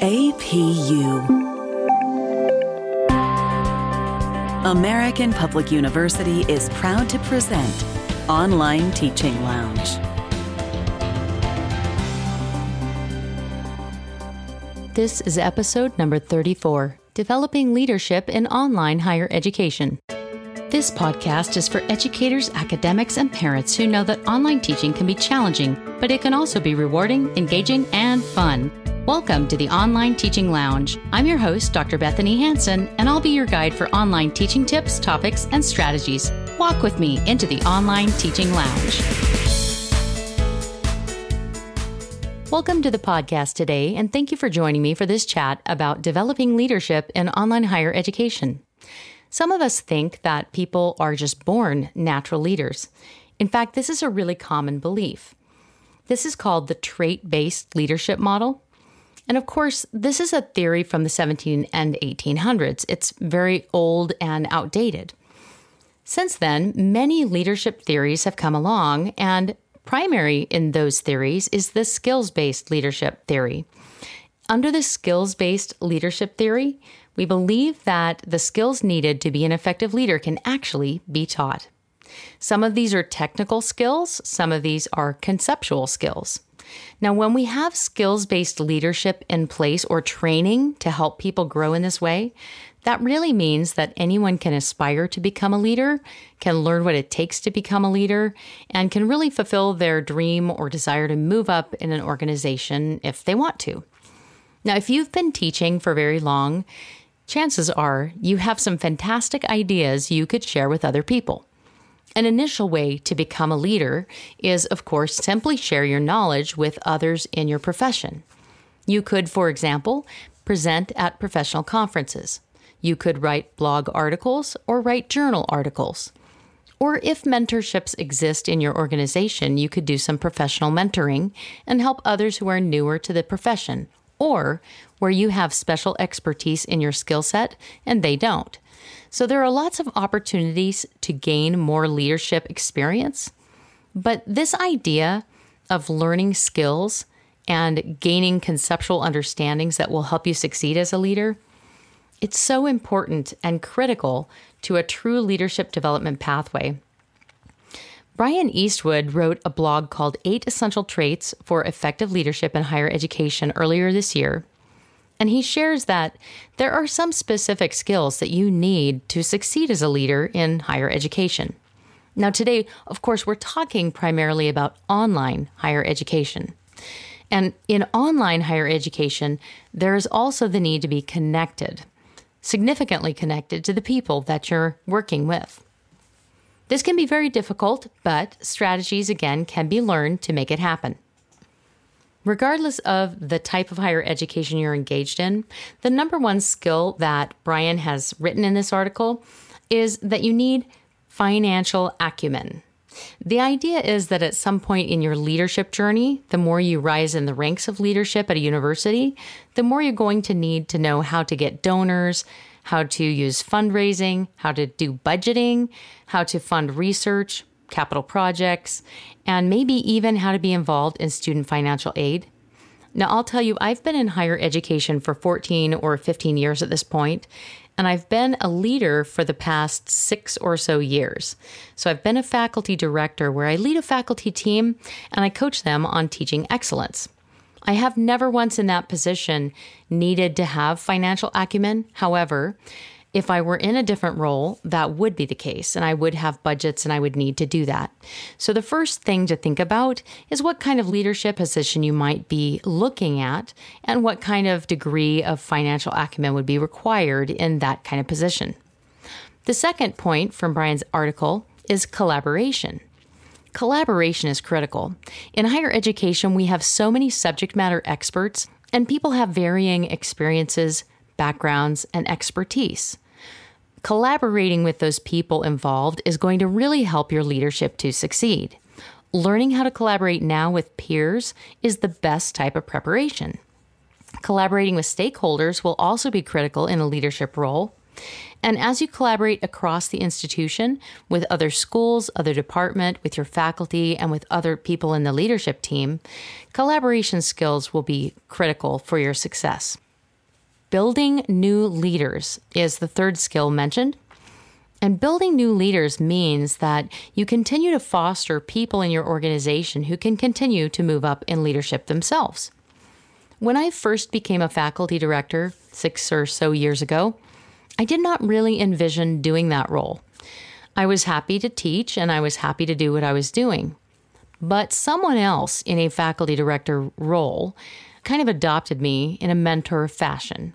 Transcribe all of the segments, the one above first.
APU. American Public University is proud to present Online Teaching Lounge. This is episode number 34 Developing Leadership in Online Higher Education. This podcast is for educators, academics, and parents who know that online teaching can be challenging, but it can also be rewarding, engaging, and fun. Welcome to the Online Teaching Lounge. I'm your host, Dr. Bethanie Hansen, and I'll be your guide for online teaching tips, topics, and strategies. Walk with me into the Online Teaching Lounge. Welcome to the podcast today, and thank you for joining me for this chat about developing leadership in online higher education. Some of us think that people are just born natural leaders. In fact, this is a really common belief. This is called the trait based leadership model. And of course, this is a theory from the 17 and 1800s. It's very old and outdated. Since then, many leadership theories have come along, and primary in those theories is the skills based leadership theory. Under the skills based leadership theory, we believe that the skills needed to be an effective leader can actually be taught. Some of these are technical skills, some of these are conceptual skills. Now, when we have skills based leadership in place or training to help people grow in this way, that really means that anyone can aspire to become a leader, can learn what it takes to become a leader, and can really fulfill their dream or desire to move up in an organization if they want to. Now, if you've been teaching for very long, chances are you have some fantastic ideas you could share with other people. An initial way to become a leader is, of course, simply share your knowledge with others in your profession. You could, for example, present at professional conferences. You could write blog articles or write journal articles. Or if mentorships exist in your organization, you could do some professional mentoring and help others who are newer to the profession or where you have special expertise in your skill set and they don't. So there are lots of opportunities to gain more leadership experience. But this idea of learning skills and gaining conceptual understandings that will help you succeed as a leader, it's so important and critical to a true leadership development pathway. Brian Eastwood wrote a blog called Eight Essential Traits for Effective Leadership in Higher Education earlier this year. And he shares that there are some specific skills that you need to succeed as a leader in higher education. Now, today, of course, we're talking primarily about online higher education. And in online higher education, there is also the need to be connected, significantly connected to the people that you're working with. This can be very difficult, but strategies, again, can be learned to make it happen. Regardless of the type of higher education you're engaged in, the number one skill that Brian has written in this article is that you need financial acumen. The idea is that at some point in your leadership journey, the more you rise in the ranks of leadership at a university, the more you're going to need to know how to get donors, how to use fundraising, how to do budgeting, how to fund research, capital projects, and maybe even how to be involved in student financial aid. Now, I'll tell you, I've been in higher education for 14 or 15 years at this point, and I've been a leader for the past six or so years. So I've been a faculty director where I lead a faculty team and I coach them on teaching excellence. I have never once in that position needed to have financial acumen. However, if I were in a different role, that would be the case, and I would have budgets and I would need to do that. So, the first thing to think about is what kind of leadership position you might be looking at and what kind of degree of financial acumen would be required in that kind of position. The second point from Brian's article is collaboration. Collaboration is critical. In higher education, we have so many subject matter experts, and people have varying experiences, backgrounds, and expertise. Collaborating with those people involved is going to really help your leadership to succeed. Learning how to collaborate now with peers is the best type of preparation. Collaborating with stakeholders will also be critical in a leadership role. And as you collaborate across the institution with other schools, other department, with your faculty, and with other people in the leadership team, collaboration skills will be critical for your success. Building new leaders is the third skill mentioned. And building new leaders means that you continue to foster people in your organization who can continue to move up in leadership themselves. When I first became a faculty director six or so years ago, I did not really envision doing that role. I was happy to teach and I was happy to do what I was doing. But someone else in a faculty director role kind of adopted me in a mentor fashion.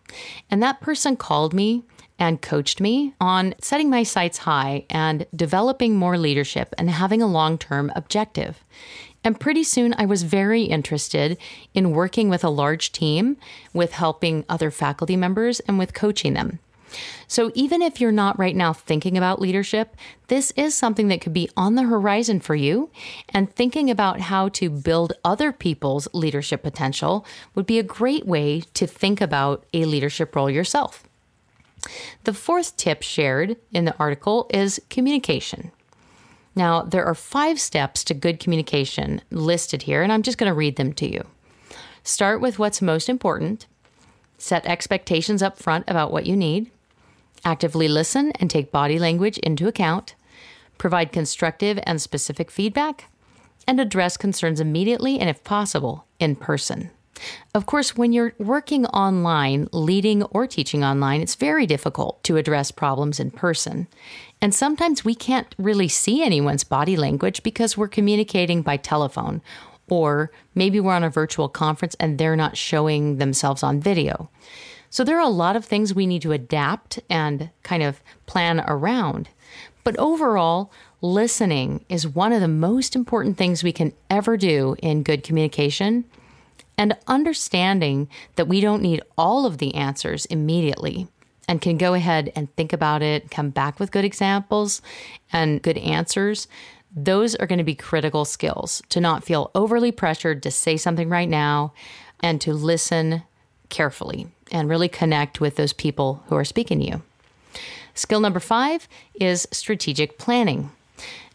And that person called me and coached me on setting my sights high and developing more leadership and having a long term objective. And pretty soon, I was very interested in working with a large team, with helping other faculty members, and with coaching them. So, even if you're not right now thinking about leadership, this is something that could be on the horizon for you. And thinking about how to build other people's leadership potential would be a great way to think about a leadership role yourself. The fourth tip shared in the article is communication. Now, there are five steps to good communication listed here, and I'm just going to read them to you. Start with what's most important, set expectations up front about what you need, actively listen and take body language into account, provide constructive and specific feedback, and address concerns immediately and, if possible, in person. Of course, when you're working online, leading or teaching online, it's very difficult to address problems in person. And sometimes we can't really see anyone's body language because we're communicating by telephone, or maybe we're on a virtual conference and they're not showing themselves on video. So there are a lot of things we need to adapt and kind of plan around. But overall, listening is one of the most important things we can ever do in good communication. And understanding that we don't need all of the answers immediately and can go ahead and think about it, come back with good examples and good answers. Those are going to be critical skills to not feel overly pressured to say something right now and to listen carefully and really connect with those people who are speaking to you. Skill number five is strategic planning.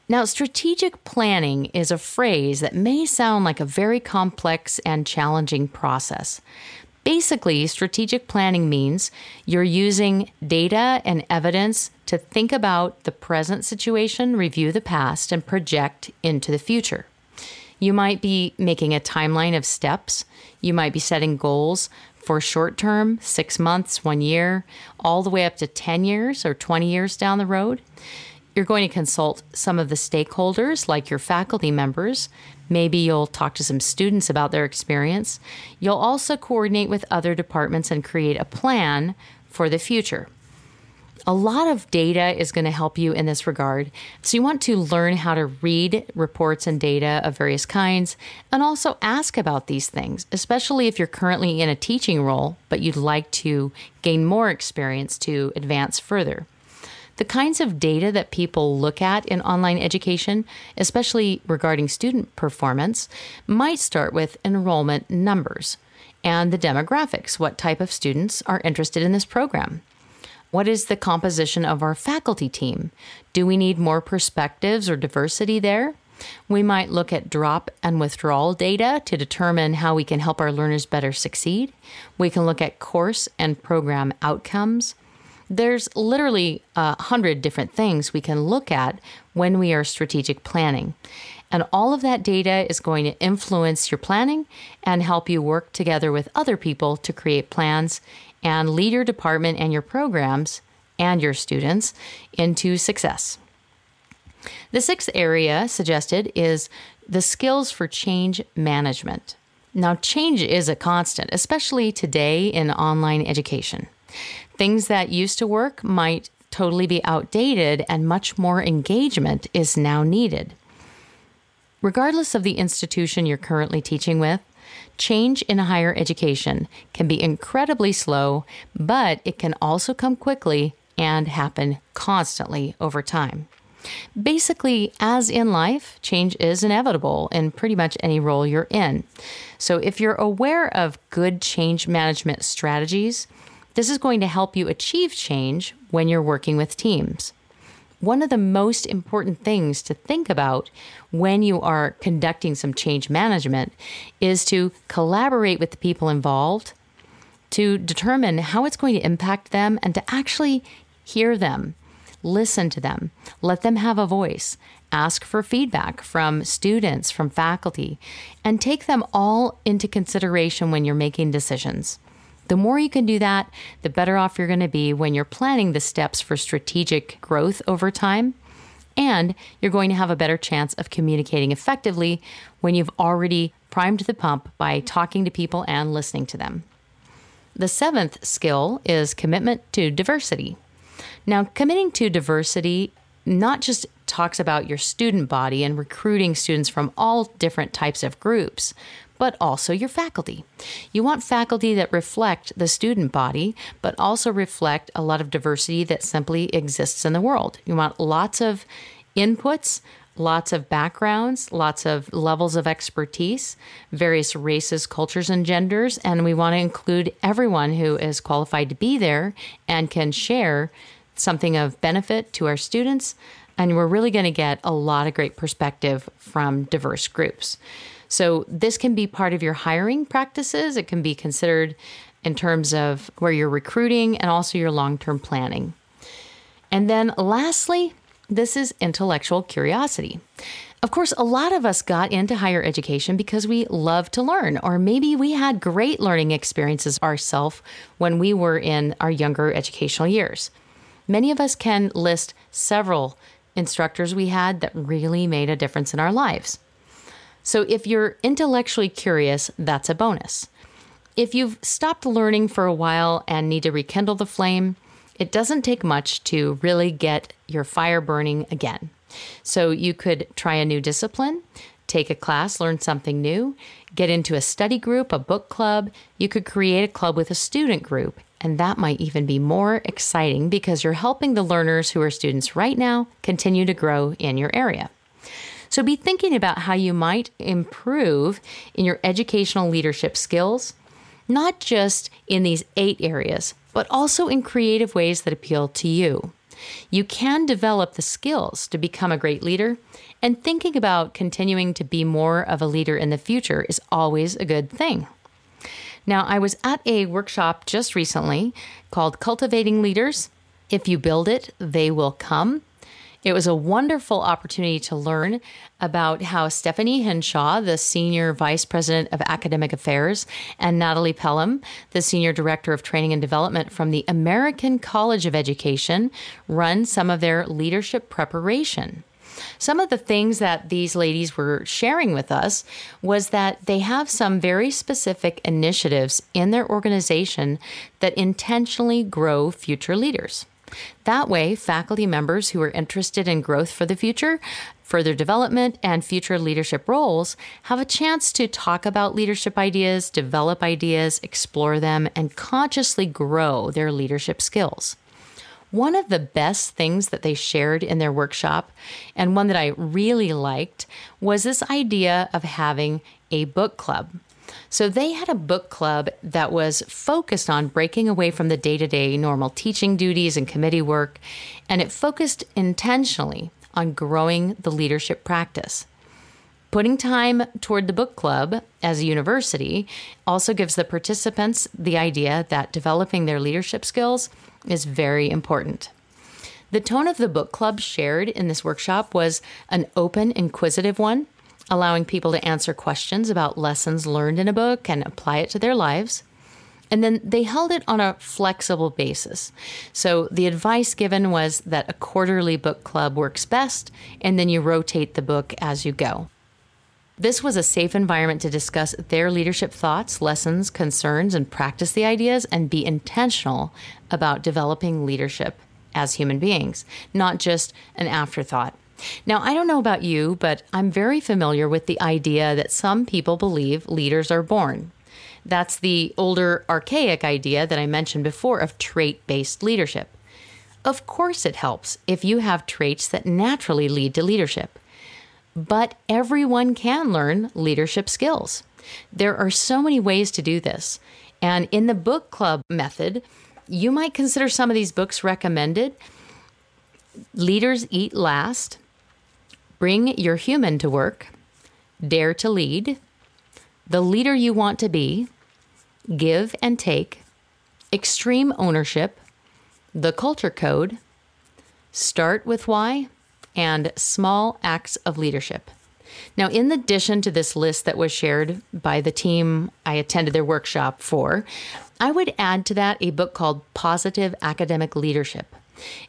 Now, strategic planning is a phrase that may sound like a very complex and challenging process. Basically, strategic planning means you're using data and evidence to think about the present situation, review the past, and project into the future. You might be making a timeline of steps. You might be setting goals for short term, six months, one year, all the way up to 10 years or 20 years down the road. You're going to consult some of the stakeholders, like your faculty members. Maybe you'll talk to some students about their experience. You'll also coordinate with other departments and create a plan for the future. A lot of data is going to help you in this regard. So, you want to learn how to read reports and data of various kinds and also ask about these things, especially if you're currently in a teaching role, but you'd like to gain more experience to advance further. The kinds of data that people look at in online education, especially regarding student performance, might start with enrollment numbers and the demographics. What type of students are interested in this program? What is the composition of our faculty team? Do we need more perspectives or diversity there? We might look at drop and withdrawal data to determine how we can help our learners better succeed. We can look at course and program outcomes. There's literally uh, a hundred different things we can look at when we are strategic planning. And all of that data is going to influence your planning and help you work together with other people to create plans and lead your department and your programs and your students into success. The sixth area suggested is the skills for change management. Now, change is a constant, especially today in online education. Things that used to work might totally be outdated, and much more engagement is now needed. Regardless of the institution you're currently teaching with, Change in higher education can be incredibly slow, but it can also come quickly and happen constantly over time. Basically, as in life, change is inevitable in pretty much any role you're in. So, if you're aware of good change management strategies, this is going to help you achieve change when you're working with teams one of the most important things to think about when you are conducting some change management is to collaborate with the people involved, to determine how it's going to impact them and to actually hear them, listen to them, let them have a voice, ask for feedback from students, from faculty, and take them all into consideration when you're making decisions. The more you can do that, the better off you're going to be when you're planning the steps for strategic growth over time. And you're going to have a better chance of communicating effectively when you've already primed the pump by talking to people and listening to them. The seventh skill is commitment to diversity. Now, committing to diversity not just talks about your student body and recruiting students from all different types of groups, but also your faculty. You want faculty that reflect the student body, but also reflect a lot of diversity that simply exists in the world. You want lots of inputs, lots of backgrounds, lots of levels of expertise, various races, cultures, and genders. And we want to include everyone who is qualified to be there and can share something of benefit to our students. And we're really going to get a lot of great perspective from diverse groups. So, this can be part of your hiring practices. It can be considered in terms of where you're recruiting and also your long term planning. And then, lastly, this is intellectual curiosity. Of course, a lot of us got into higher education because we love to learn, or maybe we had great learning experiences ourselves when we were in our younger educational years. Many of us can list several instructors we had that really made a difference in our lives. So if you're intellectually curious, that's a bonus. If you've stopped learning for a while and need to rekindle the flame, it doesn't take much to really get your fire burning again. So you could try a new discipline, take a class, learn something new, get into a study group, a book club. You could create a club with a student group. And that might even be more exciting because you're helping the learners who are students right now continue to grow in your area. So be thinking about how you might improve in your educational leadership skills, not just in these eight areas, but also in creative ways that appeal to you. You can develop the skills to become a great leader, and thinking about continuing to be more of a leader in the future is always a good thing. Now, I was at a workshop just recently called Cultivating Leaders. If you build it, they will come. It was a wonderful opportunity to learn about how Stephanie Henshaw, the Senior Vice President of Academic Affairs, and Natalie Pelham, the Senior Director of Training and Development from the American College of Education, run some of their leadership preparation. Some of the things that these ladies were sharing with us was that they have some very specific initiatives in their organization that intentionally grow future leaders. That way, faculty members who are interested in growth for the future, further development, and future leadership roles have a chance to talk about leadership ideas, develop ideas, explore them, and consciously grow their leadership skills. One of the best things that they shared in their workshop, and one that I really liked, was this idea of having a book club. So they had a book club that was focused on breaking away from the day to day normal teaching duties and committee work, and it focused intentionally on growing the leadership practice. Putting time toward the book club as a university also gives the participants the idea that developing their leadership skills is very important. The tone of the book club shared in this workshop was an open, inquisitive one, allowing people to answer questions about lessons learned in a book and apply it to their lives. And then they held it on a flexible basis. So the advice given was that a quarterly book club works best, and then you rotate the book as you go. This was a safe environment to discuss their leadership thoughts, lessons, concerns, and practice the ideas and be intentional about developing leadership as human beings, not just an afterthought. Now, I don't know about you, but I'm very familiar with the idea that some people believe leaders are born. That's the older, archaic idea that I mentioned before of trait based leadership. Of course, it helps if you have traits that naturally lead to leadership. But everyone can learn leadership skills. There are so many ways to do this. And in the book club method, you might consider some of these books recommended. Leaders Eat Last, Bring Your Human to Work, Dare to Lead, The Leader You Want to Be, Give and Take, extreme ownership, the culture code, start with why, and small acts of leadership. Now, in addition to this list that was shared by the team I attended their workshop for, I would add to that a book called Positive Academic Leadership.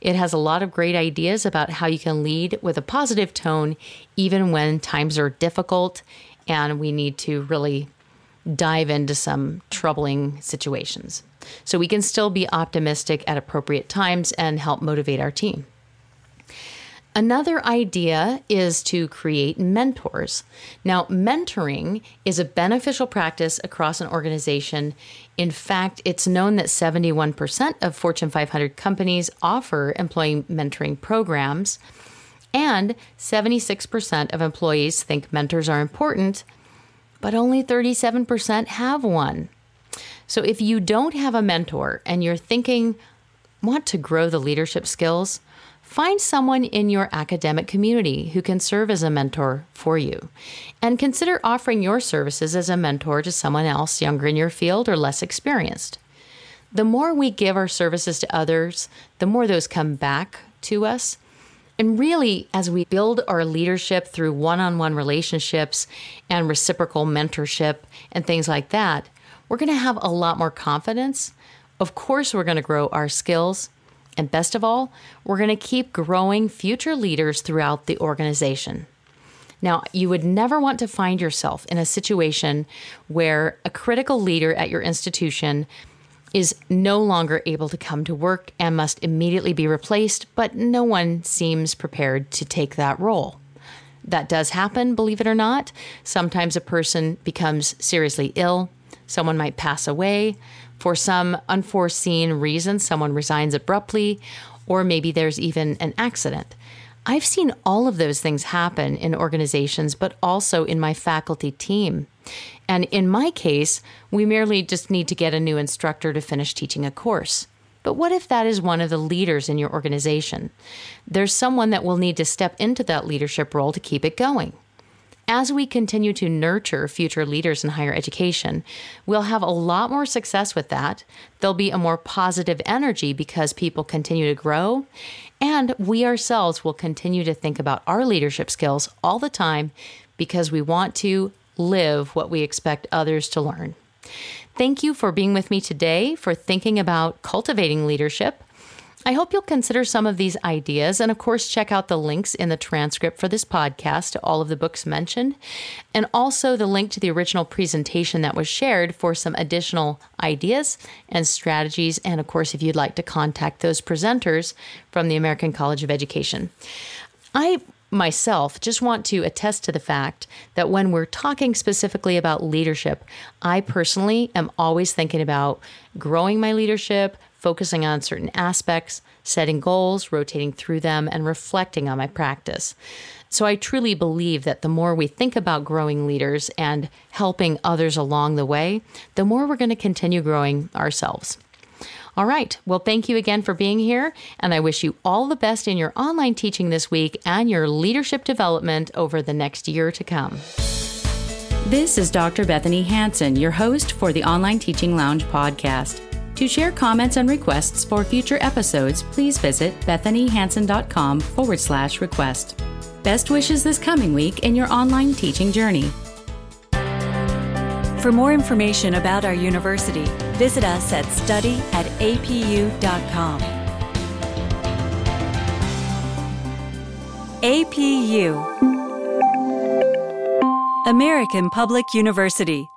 It has a lot of great ideas about how you can lead with a positive tone, even when times are difficult and we need to really dive into some troubling situations. So we can still be optimistic at appropriate times and help motivate our team. Another idea is to create mentors. Now, mentoring is a beneficial practice across an organization. In fact, it's known that 71% of Fortune 500 companies offer employee mentoring programs, and 76% of employees think mentors are important, but only 37% have one. So, if you don't have a mentor and you're thinking, want to grow the leadership skills, Find someone in your academic community who can serve as a mentor for you. And consider offering your services as a mentor to someone else younger in your field or less experienced. The more we give our services to others, the more those come back to us. And really, as we build our leadership through one on one relationships and reciprocal mentorship and things like that, we're going to have a lot more confidence. Of course, we're going to grow our skills and best of all, we're going to keep growing future leaders throughout the organization. Now, you would never want to find yourself in a situation where a critical leader at your institution is no longer able to come to work and must immediately be replaced, but no one seems prepared to take that role. That does happen, believe it or not. Sometimes a person becomes seriously ill, someone might pass away, for some unforeseen reason, someone resigns abruptly, or maybe there's even an accident. I've seen all of those things happen in organizations, but also in my faculty team. And in my case, we merely just need to get a new instructor to finish teaching a course. But what if that is one of the leaders in your organization? There's someone that will need to step into that leadership role to keep it going. As we continue to nurture future leaders in higher education, we'll have a lot more success with that. There'll be a more positive energy because people continue to grow. And we ourselves will continue to think about our leadership skills all the time because we want to live what we expect others to learn. Thank you for being with me today, for thinking about cultivating leadership. I hope you'll consider some of these ideas and, of course, check out the links in the transcript for this podcast to all of the books mentioned, and also the link to the original presentation that was shared for some additional ideas and strategies. And, of course, if you'd like to contact those presenters from the American College of Education. I myself just want to attest to the fact that when we're talking specifically about leadership, I personally am always thinking about growing my leadership, focusing on certain aspects, setting goals, rotating through them, and reflecting on my practice. So I truly believe that the more we think about growing leaders and helping others along the way, the more we're going to continue growing ourselves. All right. Well, thank you again for being here, and I wish you all the best in your online teaching this week and your leadership development over the next year to come. This is Dr. Bethanie Hansen, your host for the Online Teaching Lounge podcast. To share comments and requests for future episodes, please visit bethaniehansen.com forward slash request. Best wishes this coming week in your online teaching journey. For more information about our university, visit us at study at apu.com. APU American Public University